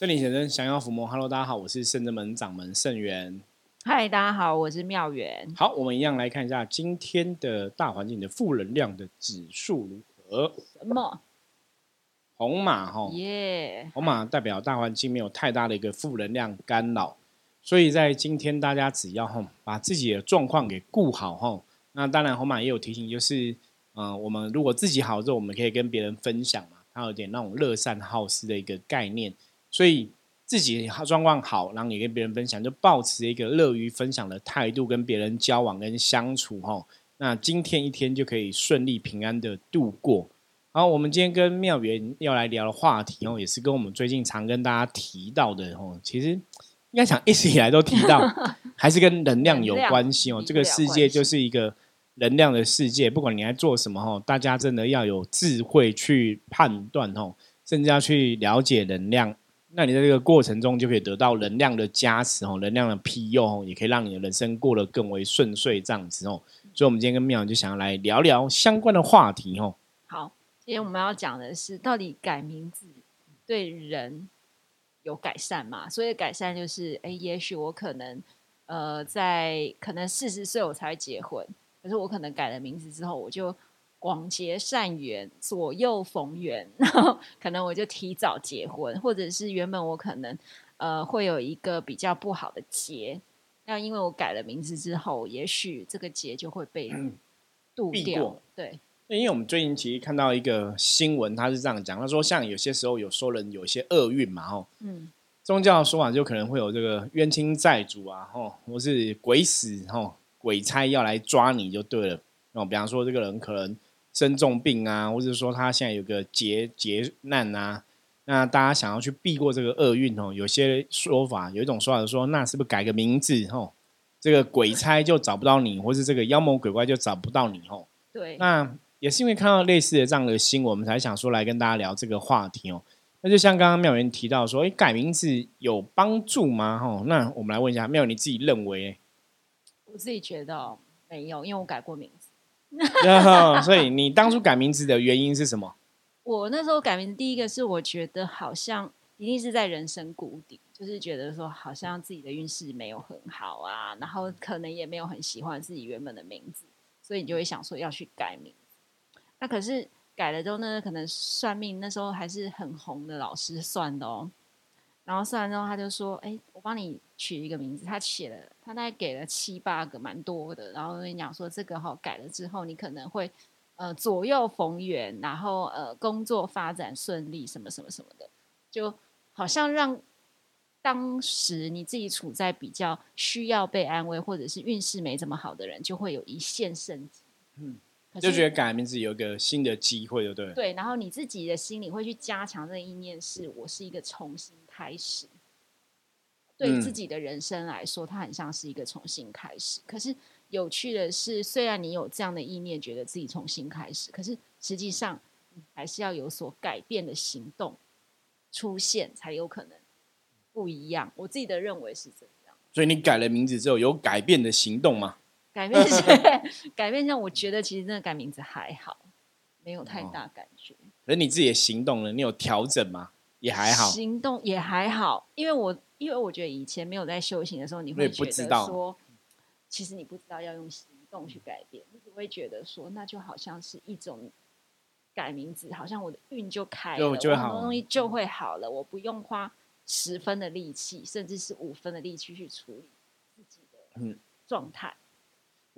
圣灵先生降妖伏魔，Hello，大家好，我是圣真门掌门圣元。嗨，大家好，我是妙元。好，我们一样来看一下今天的大环境的负能量的指数如何？什么？红马哈，耶！红马代表大环境没有太大的一个负能量干扰，所以在今天大家只要哈把自己的状况给顾好哈。那当然，红马也有提醒，就是嗯，我们如果自己好之后，我们可以跟别人分享嘛，它有点那种乐善好施的一个概念，所以。自己状况好，然后也跟别人分享，就保持一个乐于分享的态度，跟别人交往跟相处哈。那今天一天就可以顺利平安的度过。然后我们今天跟妙元要来聊的话题哦，也是跟我们最近常跟大家提到的哦。其实应该讲一直以来都提到，还是跟能量有关系哦。这个世界就是一个能量的世界，不管你在做什么哈，大家真的要有智慧去判断哦，甚至要去了解能量。那你在这个过程中就可以得到能量的加持哦，能量的庇佑哦，也可以让你的人生过得更为顺遂这样子哦。所以，我们今天跟妙就想要来聊聊相关的话题哦。好，今天我们要讲的是，到底改名字对人有改善吗？所以改善就是，哎，也许我可能呃，在可能四十岁我才结婚，可是我可能改了名字之后，我就。广结善缘，左右逢源，然后可能我就提早结婚，或者是原本我可能呃会有一个比较不好的结，那因为我改了名字之后，也许这个结就会被 渡掉。对，因为我们最近其实看到一个新闻，他是这样讲，他说像有些时候有说人有一些厄运嘛，哦，嗯，宗教的说法就可能会有这个冤亲债主啊，吼，或是鬼使吼鬼差要来抓你就对了，那，比方说这个人可能。生重病啊，或者说他现在有个劫劫难啊，那大家想要去避过这个厄运哦，有些说法有一种说法说，那是不是改个名字哦，这个鬼差就找不到你，或是这个妖魔鬼怪就找不到你哦。对，那也是因为看到类似的这样的新闻，我们才想说来跟大家聊这个话题哦。那就像刚刚妙元提到说，哎，改名字有帮助吗？哦，那我们来问一下妙，你自己认为？我自己觉得没有，因为我改过名。所以你当初改名字的原因是什么？我那时候改名，第一个是我觉得好像一定是在人生谷底，就是觉得说好像自己的运势没有很好啊，然后可能也没有很喜欢自己原本的名字，所以你就会想说要去改名。那可是改了之后呢，可能算命那时候还是很红的老师算的哦。然后算完之后，他就说：“哎，我帮你取一个名字。”他写了，他大概给了七八个，蛮多的。然后跟你讲说，这个哈改了之后，你可能会呃左右逢源，然后呃工作发展顺利，什么什么什么的，就好像让当时你自己处在比较需要被安慰，或者是运势没这么好的人，就会有一线生机。嗯。就觉得改名字有个新的机会，对不对？对，然后你自己的心里会去加强这个意念，是我是一个重新开始。对自己的人生来说，它很像是一个重新开始。可是有趣的是，虽然你有这样的意念，觉得自己重新开始，可是实际上还是要有所改变的行动出现，才有可能不一样。我自己的认为是这样。所以你改了名字之后，有改变的行动吗？改变一下 改变，一下我觉得其实真的改名字还好，没有太大感觉。可是你自己的行动呢？你有调整吗？也还好，行动也还好。因为我因为我觉得以前没有在修行的时候，你会觉得说，其实你不知道要用行动去改变，你只会觉得说，那就好像是一种改名字，好像我的运就开了，很多东西就会好了，我不用花十分的力气，甚至是五分的力气去处理自己的状态。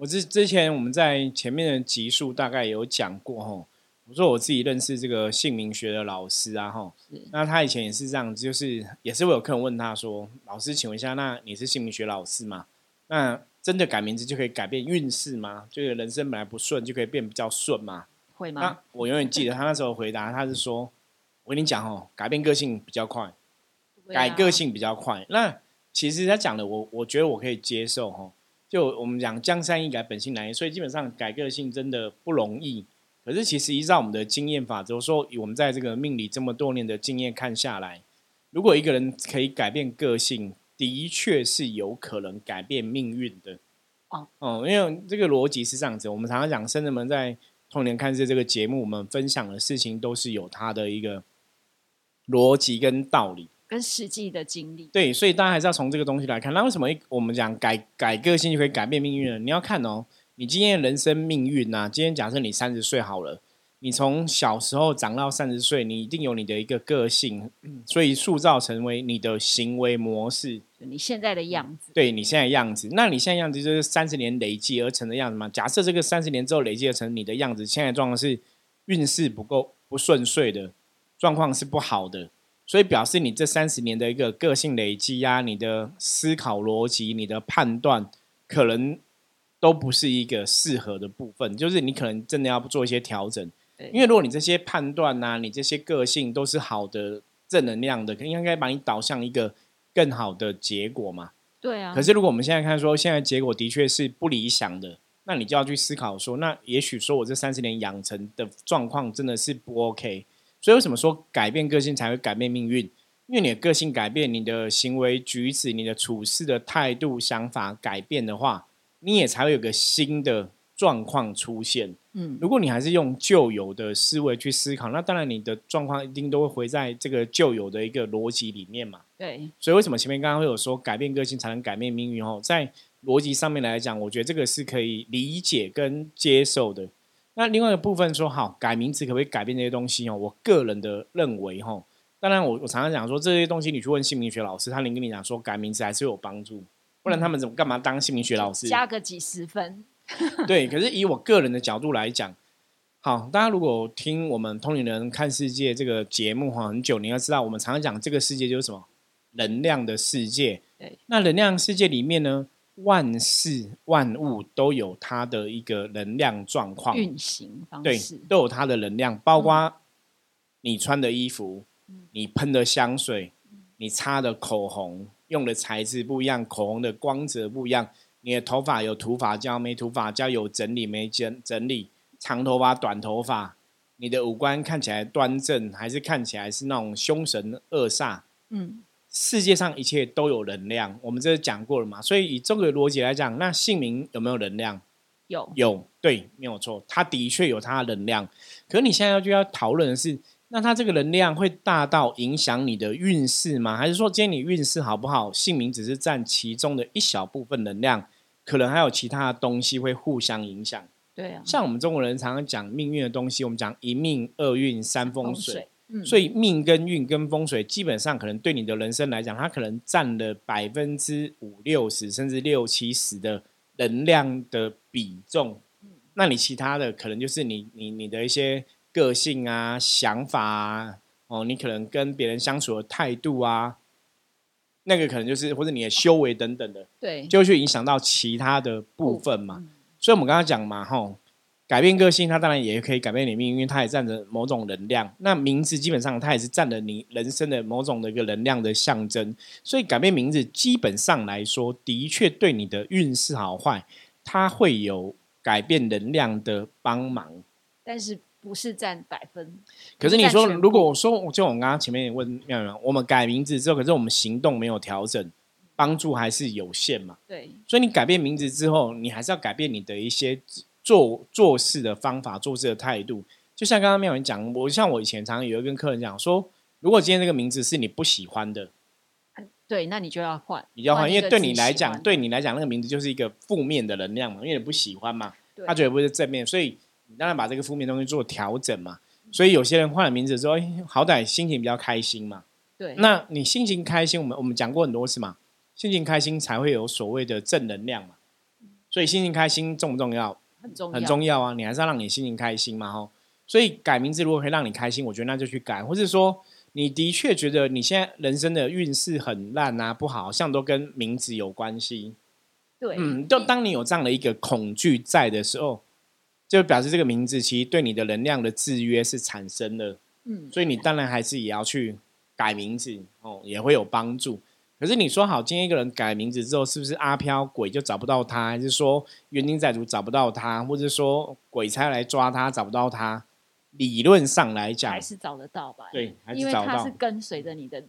我之之前我们在前面的集数大概有讲过吼，我说我自己认识这个姓名学的老师啊吼，那他以前也是这样子，就是也是会有客人问他说，老师请问一下，那你是姓名学老师吗？那真的改名字就可以改变运势吗？就是人生本来不顺就可以变比较顺吗？会吗？那我永远记得他那时候回答，他是说，我跟你讲哦，改变个性比较快，改个性比较快。那其实他讲的，我我觉得我可以接受哈。就我们讲江山易改，本性难移，所以基本上改个性真的不容易。可是其实依照我们的经验法则，说我们在这个命理这么多年的经验看下来，如果一个人可以改变个性，的确是有可能改变命运的。哦，嗯，因为这个逻辑是这样子。我们常常讲，生人们在童年看这这个节目，我们分享的事情都是有它的一个逻辑跟道理。跟实际的经历。对，所以大家还是要从这个东西来看。那为什么我们讲改改个性就可以改变命运呢？你要看哦，你今天的人生命运呐、今天假设你三十岁好了，你从小时候长到三十岁，你一定有你的一个个性，所以塑造成为你的行为模式。你现在的样子，对你现在的样子，那你现在样子就是三十年累积而成的样子嘛？假设这个三十年之后累积而成你的样子，现在状况是运势不够不顺遂的，状况是不好的，所以表示你这三十年的一个个性累积呀、你的思考逻辑、你的判断，可能都不是一个适合的部分，就是你可能真的要做一些调整。因为如果你这些判断呐、你这些个性都是好的、正能量的，应该把你导向一个更好的结果嘛。对啊。可是如果我们现在看说，现在结果的确是不理想的，那你就要去思考说，那也许说我这三十年养成的状况真的是不 OK。所以为什么说改变个性才会改变命运？因为你的个性改变，你的行为举止、你的处事的态度、想法改变的话，你也才会有个新的状况出现。嗯，如果你还是用旧有的思维去思考，那当然你的状况一定都会回在这个旧有的一个逻辑里面嘛。对，所以为什么前面刚刚会有说改变个性才能改变命运？哦，在逻辑上面来讲，我觉得这个是可以理解跟接受的。那另外一个部分说，好改名字可不可以改变这些东西？哦，我个人的认为，哈，当然我我常常讲说这些东西，你去问姓名学老师，他能跟你讲说改名字还是有帮助，不然他们怎么干嘛当姓名学老师？加个几十分，对，可是以我个人的角度来讲，好，大家如果听我们通灵人看世界这个节目哈很久，你要知道，我们常常讲这个世界就是什么能量的世界。对，那能量世界里面呢，万事万物都有它的一个能量状况，运行方对式，，都有它的能量，包括你穿的衣服、你喷的香水、你擦的口红、用的材质不一样，口红的光泽不一样。你的头发有涂发胶没涂发胶，有整理没整整理，长头发短头发，你的五官看起来端正，还是看起来是那种凶神恶煞？嗯，世界上一切都有能量，我们这讲过了嘛？所以以这个逻辑来讲，那姓名有没有能量？有，有，对，没有错，它的确有它的能量。可是你现在就要讨论的是，那它这个能量会大到影响你的运势吗？还是说今天你运势好不好，姓名只是占其中的一小部分能量，可能还有其他的东西会互相影响？对啊，像我们中国人常常讲命运的东西，我们讲一命二运三风水。所以命跟运跟风水基本上可能对你的人生来讲，它可能占了百分之五六十甚至六七十的能量的比重。那你其他的可能就是你你你的一些个性啊、想法啊，哦，你可能跟别人相处的态度啊，那个可能就是或者你的修为等等的，对，就会去影响到其他的部分嘛。嗯所以我们刚刚讲嘛，吼，改变个性，它当然也可以改变你命运，它也占着某种能量。那名字基本上它也是占了你人生的某种的一个能量的象征。所以改变名字，基本上来说，的确对你的运势好坏，它会有改变能量的帮忙。但是不是占百分？可是你说，如果我说，就我刚刚前面也问妙妙，我们改名字之后，可是我们行动没有调整，帮助还是有限嘛？对，所以你改变名字之后，你还是要改变你的一些做做事的方法、做事的态度。就像刚刚妙文讲，我像我以前常常也会跟客人讲说，如果今天这个名字是你不喜欢的，对，那你就要换，你要换，因为对你来讲，对你来讲那个名字就是一个负面的能量嘛，因为你不喜欢嘛，他觉得不是正面，所以你当然把这个负面东西做调整嘛。所以有些人换了名字之后，哎好歹心情比较开心嘛。对，那你心情开心，我们我们讲过很多次嘛，心情开心才会有所谓的正能量嘛。所以心情开心重不重要？很重要，很重要啊，你还是要让你心情开心嘛，吼。所以改名字如果可以让你开心，我觉得那就去改，或是说你的确觉得你现在人生的运势很烂啊，不好，好像都跟名字有关系。对，嗯，就当你有这样的一个恐惧在的时候，就表示这个名字其实对你的能量的制约是产生的，嗯，所以你当然还是也要去改名字哦，也会有帮助。可是你说好，今天一个人改名字之后，是不是阿飘鬼就找不到他，还是说冤亲债主找不到他，或者说鬼差来抓他找不到他？理论上来讲还，是找得到吧？对还是因为找得到它是跟随着你的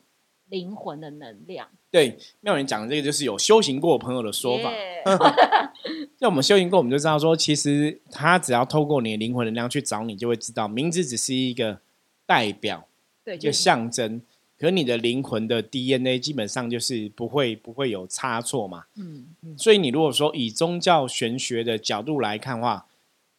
灵魂的能量对妙人讲的这个就是有修行过的朋友的说法。耶就 我们修行过，我们就知道说，其实他只要透过你的灵魂能量去找你，就会知道名字只是一个代表，对，一个就是象征。可可你的灵魂的 DNA 基本上就是不会不会有差错嘛。嗯，所以你如果说以宗教玄学的角度来看的话，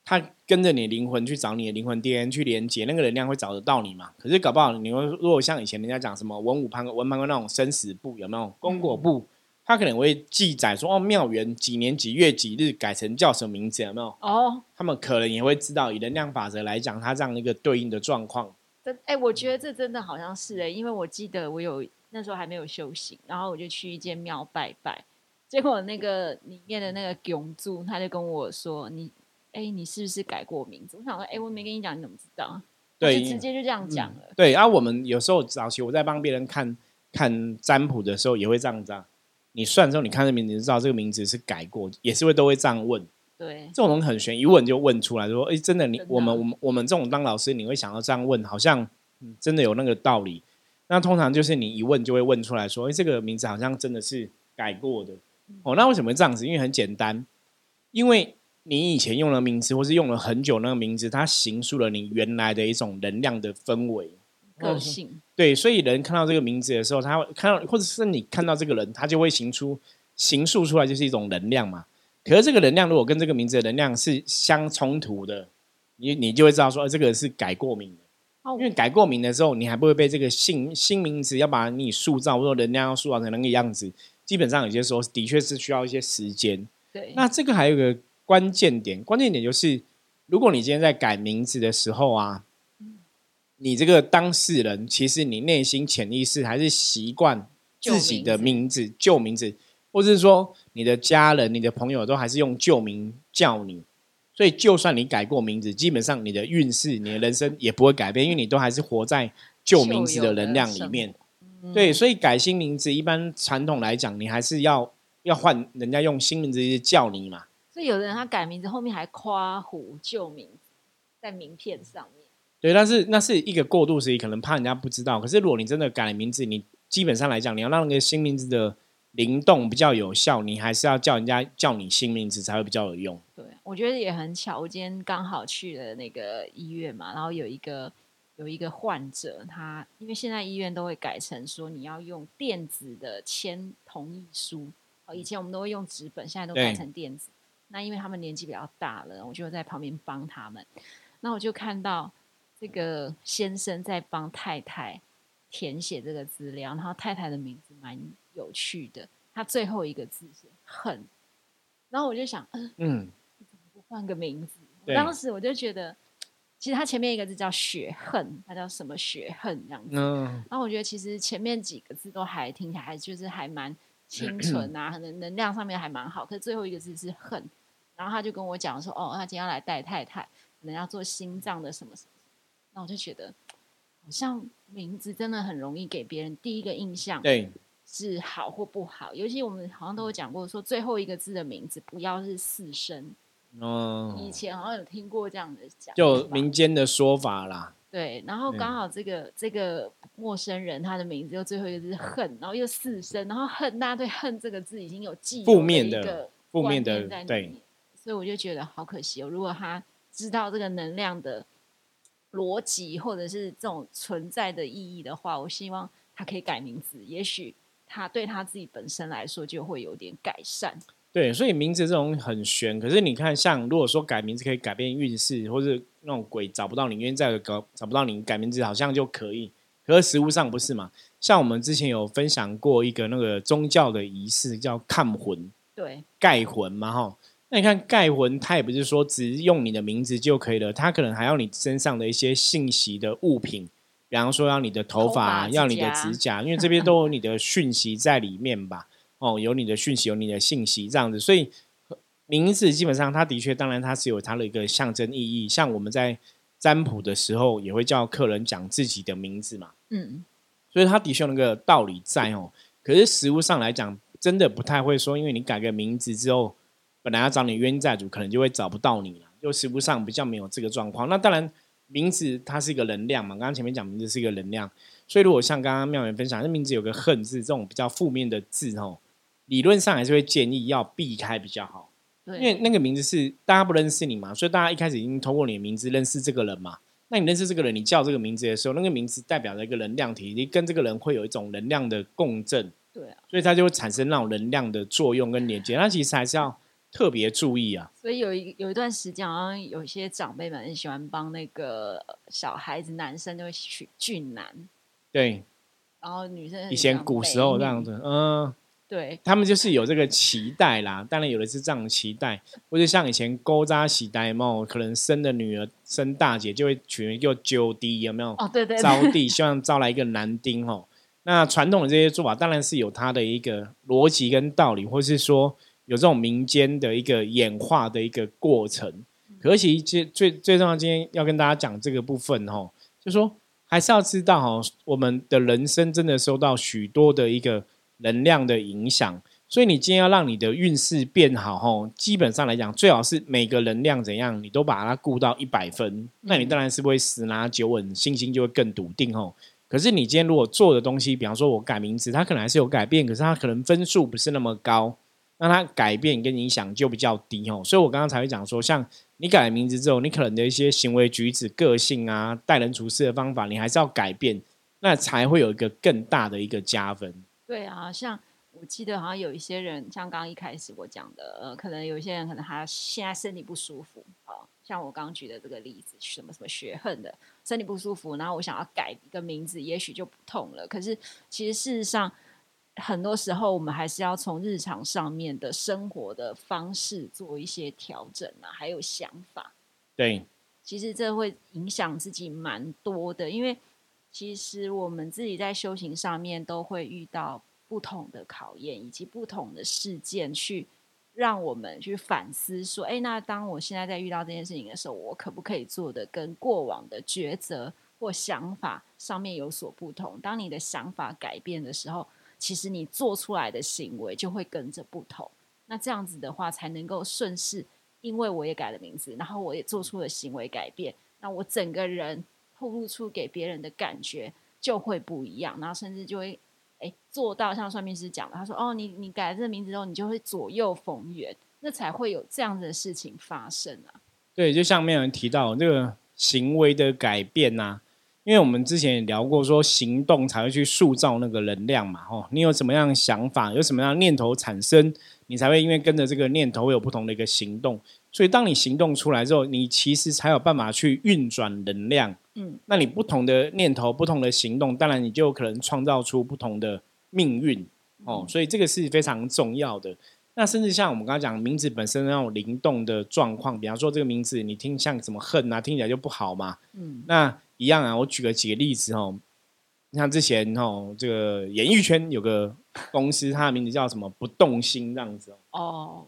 它跟着你灵魂去找你的灵魂 DNA 去连接，那个能量会找得到你嘛？可是搞不好你会如果像以前人家讲什么文武盘文盘官那种生死簿有没有功果簿，它可能会记载说哦庙元几年几月几日改成叫什么名字有没有？哦，他们可能也会知道以能量法则来讲，它这样一个对应的状况。这哎，我觉得这真的好像是哎，因为我记得我有那时候还没有修行，然后我就去一间庙拜拜，结果那个里面的那个永住他就跟我说你。哎，你是不是改过名字？我想说，哎，我没跟你讲，你怎么知道？对，直接就这样讲了。对，然后我们有时候早期我在帮别人看看占卜的时候，也会这样子。啊你算的时候，你看这名字，你知道这个名字是改过，也是会都会这样问。对，这种东西很玄，一问就问出来，说，哎，真的，你我们我们我们这种当老师，你会想要这样问，好像真的有那个道理。那通常就是你一问就会问出来说，哎，这个名字好像真的是改过的。哦，那为什么这样子？因为很简单，因为。你以前用的名字，或是用了很久那个名字，它形塑了你原来的一种能量的氛围、个性。对，所以人看到这个名字的时候，他会看到，或者是你看到这个人，他就会形出、形塑出来，就是一种能量嘛。可是这个能量如果跟这个名字的能量是相冲突的，你你就会知道说，这个是改过名的。因为改过名的时候，你还不会被这个新新名词要把你塑造，或者能量要塑造成那个样子。基本上有些时候的确是需要一些时间。对，那这个还有个。关键点，关键点就是，如果你今天在改名字的时候啊，你这个当事人其实你内心潜意识还是习惯自己的名字旧名字，或者是说你的家人、你的朋友都还是用旧名叫你，所以就算你改过名字，基本上你的运势、你的人生也不会改变，因为你都还是活在旧名字的能量里面。对，所以改新名字，一般传统来讲，你还是要要换人家用新名字叫你嘛。所以有的人他改名字后面还夸胡旧名字在名片上面。对，但是那是一个过渡时期，可能怕人家不知道。可是如果你真的改了名字，你基本上来讲，你要让那个新名字的灵动比较有效，你还是要叫人家叫你新名字才会比较有用。对，我觉得也很巧，我今天刚好去了那个医院嘛，然后有一个有一个患者，他因为现在医院都会改成说你要用电子的签同意书，哦，以前我们都会用纸本，现在都改成电子。那因为他们年纪比较大了，我就在旁边帮他们。那我就看到这个先生在帮太太填写这个资料，然后太太的名字蛮有趣的，他最后一个字是“恨”。然后我就想，嗯，怎么不换个名字？当时我就觉得，其实他前面一个字叫“血恨”，他叫什么“血恨”这样子。然后我觉得其实前面几个字都还听起来就是还蛮清纯啊，可能能量上面还蛮好。可是最后一个字是“恨”。然后他就跟我讲说：“哦，他今天要来带太太，可能要做心脏的什么什么。”那我就觉得，好像名字真的很容易给别人第一个印象，对，是好或不好。尤其我们好像都有讲过，说最后一个字的名字不要是四声。哦，以前好像有听过这样的讲，就民间的说法啦。对，然后刚好这个这个陌生人他的名字又最后一个字是恨，然后又四声，然后恨大家对恨这个字已经有记负面的负面的对。所以我就觉得好可惜哦。如果他知道这个能量的逻辑，或者是这种存在的意义的话，我希望他可以改名字。也许他对他自己本身来说就会有点改善。对，所以名字这种很玄。可是你看，像如果说改名字可以改变运势，或者那种鬼找不到你，因为在搞找不到你，改名字好像就可以。可是实物上不是嘛？像我们之前有分享过一个那个宗教的仪式，叫看魂，对，盖魂嘛，哈。那你看盖魂，它也不是说只用你的名字就可以了，它可能还要你身上的一些信息的物品，比方说要你的头发，要你的指甲，因为这边都有你的讯息在里面吧？哦，有你的讯息，有你的信息这样子，所以名字基本上它的确，当然它是有它的一个象征意义。像我们在占卜的时候，也会叫客人讲自己的名字嘛，嗯，所以它的确那个道理在哦。可是实物上来讲，真的不太会说，因为你改个名字之后。本来要找你冤债主，可能就会找不到你了，就实物上比较没有这个状况。那当然，名字它是一个能量嘛，刚刚前面讲名字是一个能量，所以如果像刚刚妙元分享，那名字有个恨字这种比较负面的字哦，理论上还是会建议要避开比较好，因为那个名字是大家不认识你嘛，所以大家一开始已经通过你的名字认识这个人嘛，那你认识这个人，你叫这个名字的时候，那个名字代表着一个能量体，你跟这个人会有一种能量的共振，对啊，所以它就会产生那种能量的作用跟连接。那其实还是要特别注意啊。所以有一有一段时间，好像有一些长辈们很喜欢帮那个小孩子男生就会取俊男，对，然后女生以前古时候这样子，嗯。对，他们就是有这个期待啦，当然有的是这样的期待，或者像以前勾扎喜呆帽，可能生的女儿生大姐就会取名叫九弟，有没有？哦，对对，招弟希望招来一个男丁哦。那传统的这些做法当然是有它的一个逻辑跟道理，或是说有这种民间的一个演化的一个过程。可其实最最重要，今天要跟大家讲这个部分哦，就说还是要知道哦，我们的人生真的受到许多的一个。能量的影响，所以你今天要让你的运势变好，吼，基本上来讲，最好是每个能量怎样，你都把它顾到一百分，那你当然是会十拿九稳，信心就会更笃定，吼。可是你今天如果做的东西，比方说我改名字，它可能还是有改变，可是它可能分数不是那么高，那它改变跟影响就比较低，哦。所以我刚刚才会讲说，像你改了名字之后，你可能的一些行为举止、个性啊、待人处事的方法，你还是要改变，那才会有一个更大的一个加分。对啊，像我记得好像有一些人，像刚刚一开始我讲的，呃，可能有一些人可能他现在身体不舒服，啊，像我刚举的这个例子，什么什么血恨的身体不舒服，然后我想要改一个名字，也许就不痛了。可是其实事实上，很多时候我们还是要从日常上面的生活的方式做一些调整啊，还有想法。对，其实这会影响自己蛮多的，因为。其实我们自己在修行上面都会遇到不同的考验，以及不同的事件，去让我们去反思说：，哎，那当我现在在遇到这件事情的时候，我可不可以做的跟过往的抉择或想法上面有所不同？当你的想法改变的时候，其实你做出来的行为就会跟着不同。那这样子的话，才能够顺势，因为我也改了名字，然后我也做出了行为改变，那我整个人。透露出给别人的感觉就会不一样，然后甚至就会哎做到像算命师讲的，他说：“哦，你你改了这个名字之后，你就会左右逢源，那才会有这样子的事情发生啊。”对，就像没有人提到这个行为的改变呐，因为我们之前也聊过，说行动才会去塑造那个能量嘛。哦，你有什么样的想法，有什么样的念头产生，你才会因为跟着这个念头有不同的一个行动。所以，当你行动出来之后，你其实才有办法去运转能量。嗯，那你不同的念头、不同的行动，当然你就可能创造出不同的命运哦。所以这个是非常重要的。那甚至像我们刚刚讲名字本身那种灵动的状况，比方说这个名字你听像什么恨啊，听起来就不好嘛。嗯，那一样啊。我举个几个例子哦，像之前哦，这个演艺圈有个公司，它的名字叫什么“不动心”这样子哦，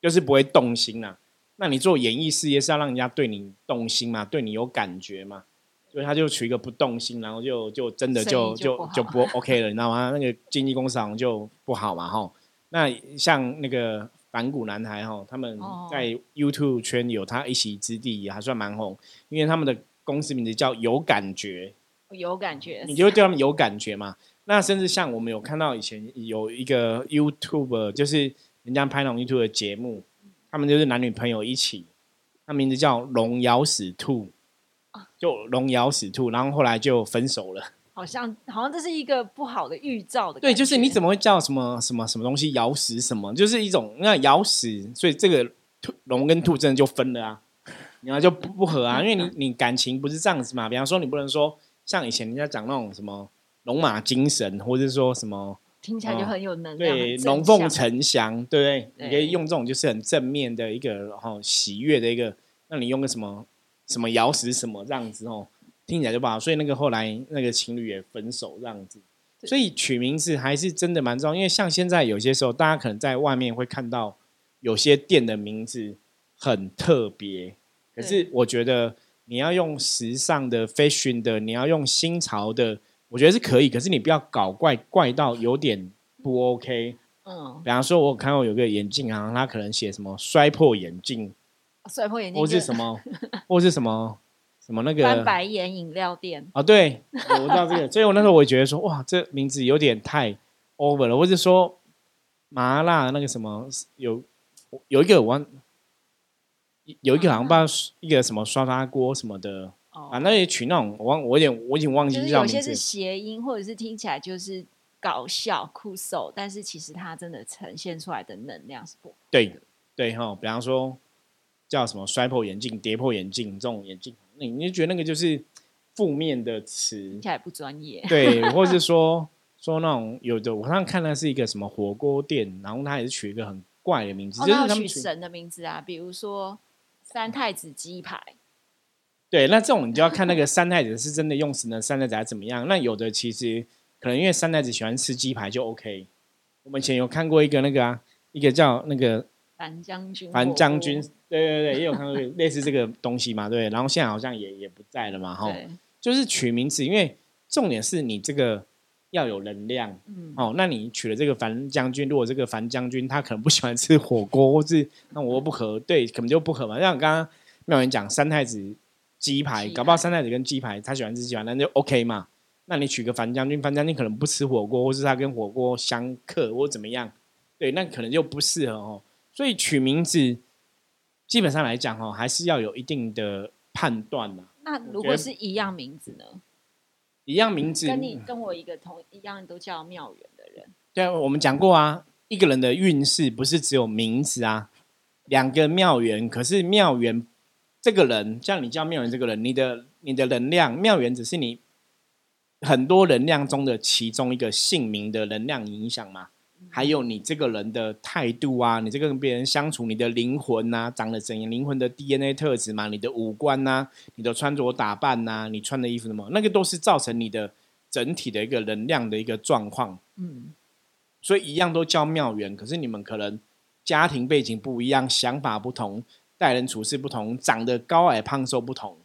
就是不会动心呐。那你做演艺事业是要让人家对你动心嘛，对你有感觉嘛？所以他就取一个不动心，然后就就真的就就就不 OK 了，你知道吗？那个经纪公司好像就不好嘛，哈。那像那个反骨男孩哈，他们在 YouTube 圈有他一席之地，也还算蛮红，因为他们的公司名字叫有感觉，有感觉，你就会对他们有感觉嘛。那甚至像我们有看到以前有一个 YouTube，就是人家拍那种 YouTube 的节目。他们就是男女朋友一起，那名字叫龙咬死兔，就龙咬死兔，然后后来就分手了。好像好像这是一个不好的预兆的。对，就是你怎么会叫什么什么什么东西咬死什么？就是一种那咬死，所以这个兔龙跟兔真的就分了啊，然后就不不合啊，因为你你感情不是这样子嘛。比方说，你不能说像以前人家讲那种什么龙马精神，或者说什么。听起来就很有能量，对，龙凤呈祥，对不对？你可以用这种就是很正面的一个，然后喜悦的一个，那你用个什么什么瑶石什么这样子哦，听起来就不好。所以那个后来那个情侣也分手这样子。所以取名字还是真的蛮重要，因为像现在有些时候，大家可能在外面会看到有些店的名字很特别，可是我觉得你要用时尚的、fashion 的，你要用新潮的。我觉得是可以，可是你不要搞怪怪到有点不 OK。嗯，比方说，我看到有个眼镜啊，他可能写什么摔破眼镜，摔破眼镜，或是什么，或是什么什么那个翻白眼饮料店。啊，对，我知道这个，所以我那时候我觉得说，哇，这名字有点太 over 了，或者说麻辣那个什么有有一个我有一个好像不知道一个什么刷刷锅什么的。哦啊，那也取那种我忘我有点我已经忘记就是叫有些是，谐音，或者是听起来就是搞笑酷手，但是其实它真的呈现出来的能量是不对对哈，比方说叫什么摔破眼镜、跌破眼镜这种眼镜，你你就觉得那个就是负面的词听，起来不专业。对，或者是 说说那种有的，我刚刚看的是一个什么火锅店，然后他也是取一个很怪的名字，哦，就是他们取取神的名字啊，比如说三太子鸡排，对，那这种你就要看那个三太子是真的用神的三太子还怎么样。那有的其实可能因为三太子喜欢吃鸡排就 OK。我们以前有看过一个那个啊，一个叫那个樊将军，樊将军，对对对，也有看过类似这个东西嘛，对。然后现在好像也也不在了嘛，哈。就是取名字，因为重点是你这个要有能量嗯，哦。那你娶了这个樊将军，如果这个樊将军他可能不喜欢吃火锅，或是那我又不合，对，可能就不合嘛。像刚刚妙言讲三太子鸡排，搞不好三太子跟鸡排他喜欢吃鸡排，那就 OK 嘛。那你娶个樊将军，樊将军可能不吃火锅，或是他跟火锅相克或怎么样，对，那可能就不适合哦。所以取名字基本上来讲哦，还是要有一定的判断嘛。那如果是一样名字呢？一样名字，跟你跟我一个同一样都叫妙远的人，对啊，我们讲过啊，一个人的运势不是只有名字啊，两个妙缘，可是妙缘这个人，像你叫妙缘这个人，你的你的能量，妙缘只是你很多能量中的其中一个姓名的能量影响嘛，还有你这个人的态度啊，你这个跟别人相处，你的灵魂呐、长得怎样，灵魂的 DNA 特质嘛，你的五官呐、你的穿着打扮呐、你穿的衣服什么，那个都是造成你的整体的一个能量的一个状况。嗯，所以一样都叫妙缘，可是你们可能家庭背景不一样，想法不同，待人处事不同，长得高矮胖瘦不同，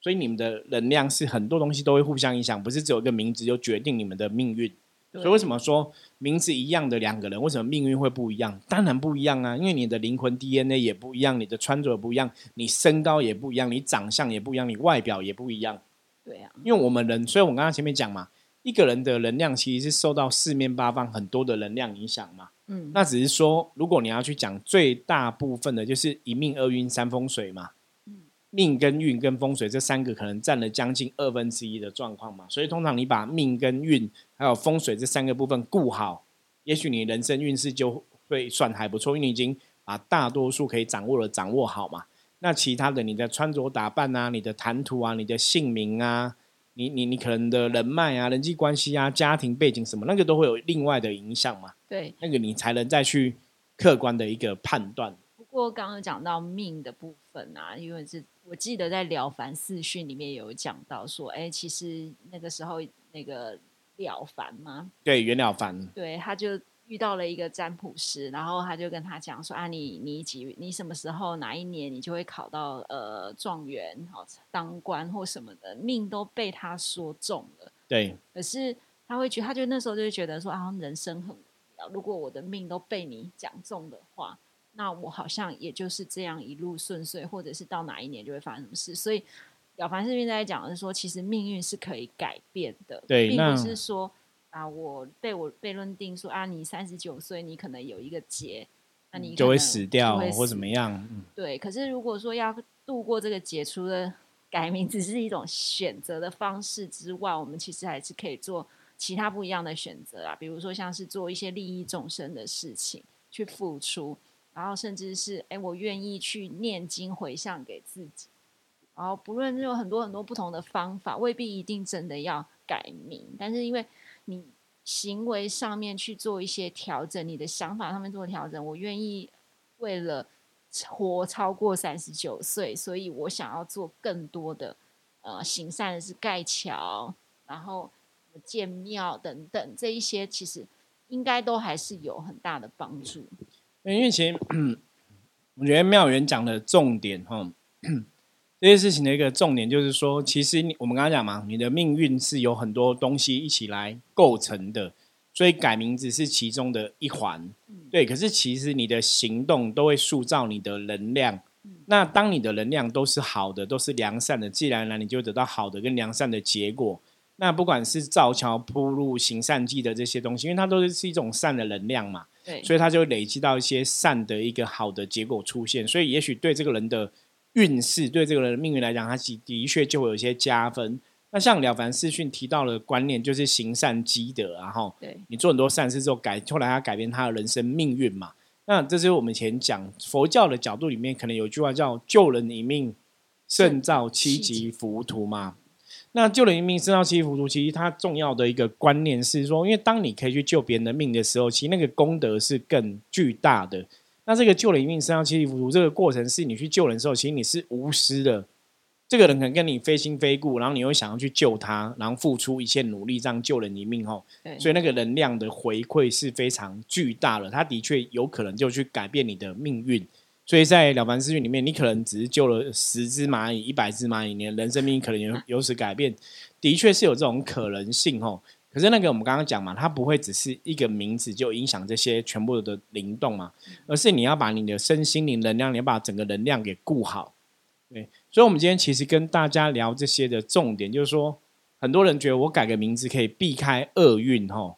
所以你们的能量是很多东西都会互相影响，不是只有一个名字就决定你们的命运。对所以为什么说名字一样的两个人，为什么命运会不一样？当然不一样啊，因为你的灵魂 DNA 也不一样，你的穿着也不一样，你身高也不一样，你长相也不一样，你外表也不一样。对啊，因为我们人，所以我刚刚前面讲嘛，一个人的能量其实是受到四面八方很多的能量影响嘛。嗯，那只是说，如果你要去讲最大部分的，就是一命二运三风水嘛。嗯命跟运跟风水这三个可能占了将近二分之一的状况嘛，所以通常你把命跟运还有风水这三个部分顾好，也许你人生运势就会算还不错，因为你已经把大多数可以掌握的掌握好嘛。那其他的你的穿着打扮啊，你的谈吐啊，你的姓名啊，你你你可能的人脉啊、人际关系啊、家庭背景什么，那个都会有另外的影响嘛。对。那个你才能再去客观的一个判断。不过刚刚讲到命的部分啊，因为是我记得在《了凡四训》里面有讲到说，哎，其实那个时候那个了凡嘛，对，袁了凡，对，他就遇到了一个占卜师，然后他就跟他讲说啊，你你几你什么时候哪一年你就会考到呃状元，好当官或什么的，命都被他说中了。对可是他会觉他就那时候就会觉得说啊，人生很无聊。如果我的命都被你讲中的话，那我好像也就是这样一路顺遂，或者是到哪一年就会发生什么事。所以了凡这边在讲的是说，其实命运是可以改变的，并对并不是说啊，我被我被认定说啊，你三十九岁，你可能有一个劫，那你就会死掉或怎么样。嗯对，可是如果说要度过这个劫，除了改名只是一种选择的方式之外，我们其实还是可以做其他不一样的选择啊，比如说像是做一些利益众生的事情，去付出，然后甚至是哎，我愿意去念经回向给自己，然后不论有很多很多不同的方法，未必一定真的要改名，但是因为你行为上面去做一些调整，你的想法上面做调整，我愿意为了活超过三十九岁，所以我想要做更多的呃行善的是盖桥，然后建庙等等这一些，其实应该都还是有很大的帮助。因为其实我觉得妙元讲的重点哈，这些事情的一个重点就是说，其实你我们刚刚讲嘛，你的命运是有很多东西一起来构成的，所以改名字是其中的一环。对，可是其实你的行动都会塑造你的能量。那当你的能量都是好的，都是良善的，自然而然你就得到好的跟良善的结果。那不管是造桥铺路、行善记的这些东西，因为它都是一种善的能量嘛，对，所以它就会累积到一些善的一个好的结果出现。所以也许对这个人的运势，对这个人的命运来讲，他的的确就会有一些加分。那像了凡四训提到的观念，就是行善积德，然后对你做很多善事之后改，后来他改变他的人生命运嘛。那这是我们以前讲佛教的角度里面，可能有一句话叫“救人一命，胜造七级浮屠”嘛。那救人一命，胜造七级浮屠，其实它重要的一个观念是说，因为当你可以去救别人的命的时候，其实那个功德是更巨大的。那这个救人一命，胜造七级浮屠这个过程，是你去救人的时候，其实你是无私的。这个人可能跟你非亲非故，然后你又想要去救他，然后付出一切努力，这样救人一命吼，所以那个能量的回馈是非常巨大的。他的确有可能就去改变你的命运。所以在了凡四训里面，你可能只是救了十只蚂蚁、一百只蚂蚁，你的人生命可能有 有此改变，的确是有这种可能性吼。可是那个我们刚刚讲嘛，它不会只是一个名字就影响这些全部的灵动嘛，而是你要把你的身心灵能量，你要把整个能量给顾好。对，所以，我们今天其实跟大家聊这些的重点，就是说，很多人觉得我改个名字可以避开厄运，吼，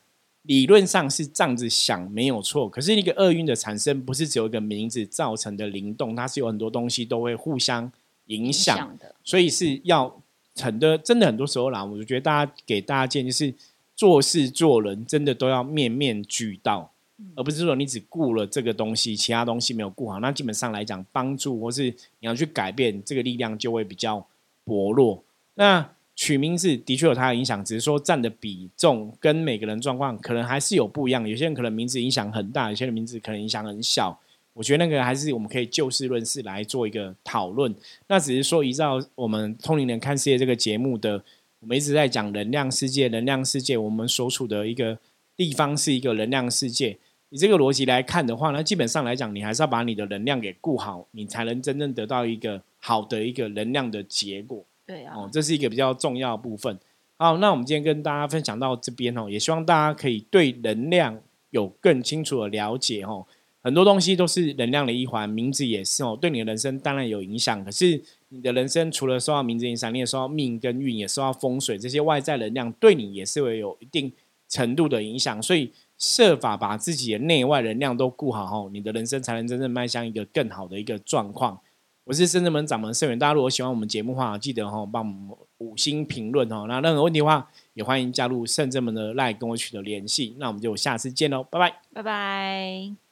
理论上是这样子想没有错。可是，一个厄运的产生，不是只有一个名字造成的灵动，它是有很多东西都会互相影响的。所以是要很多，真的很多时候啦，我就觉得大家给大家建议是，做事做人真的都要面面俱到。而不是说你只顾了这个东西，其他东西没有顾好，那基本上来讲，帮助或是你要去改变这个力量就会比较薄弱。那取名字的确有它的影响，只是说占的比重跟每个人状况可能还是有不一样。有些人可能名字影响很大，有些人名字可能影响很小。我觉得那个还是我们可以就事论事来做一个讨论。那只是说依照我们通灵人看世界这个节目的，我们一直在讲能量世界，能量世界我们所处的一个地方是一个能量世界。以这个逻辑来看的话，那基本上来讲，你还是要把你的能量给顾好，你才能真正得到一个好的一个能量的结果。对啊，哦，这是一个比较重要的部分。好，那我们今天跟大家分享到这边哦，也希望大家可以对能量有更清楚的了解哦。很多东西都是能量的一环，名字也是哦，对你的人生当然有影响。可是你的人生除了受到名字影响，你也受到命跟运，也受到风水这些外在能量，对你也是会有一定程度的影响。所以。设法把自己的内外能量都顾好哦，你的人生才能真正迈向一个更好的一个状况。我是深圳门掌门盛远，大家如果喜欢我们节目的话，记得哈帮我们五星评论哦。那任何问题的话，也欢迎加入圣正门的 line 跟我取得联系。那我们就下次见喽，拜拜，拜拜。